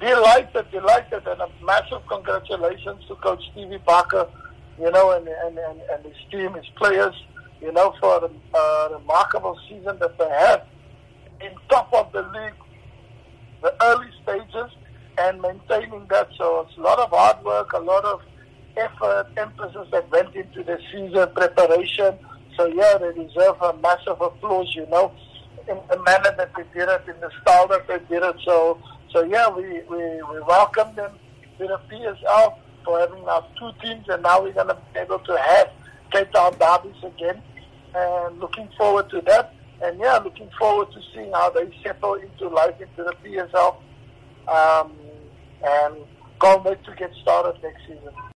delighted, delighted, and a massive congratulations to Coach Stevie Barker, you know, and, and, and, and his team, his players, you know, for uh, remarkable season that they had in top of the league, the early stages, and maintaining that. So it's a lot of hard work, a lot of effort, emphasis that went into the season preparation. So yeah, they deserve a massive applause, you know, in the manner that they did it, in the style that they did it. So so yeah, we, we, we welcome them to the PSL for having our two teams, and now we're going to be able to have Cape Town derbies again. And looking forward to that. And yeah, looking forward to seeing how they settle into life into the PSL. Um, and can't wait to get started next season.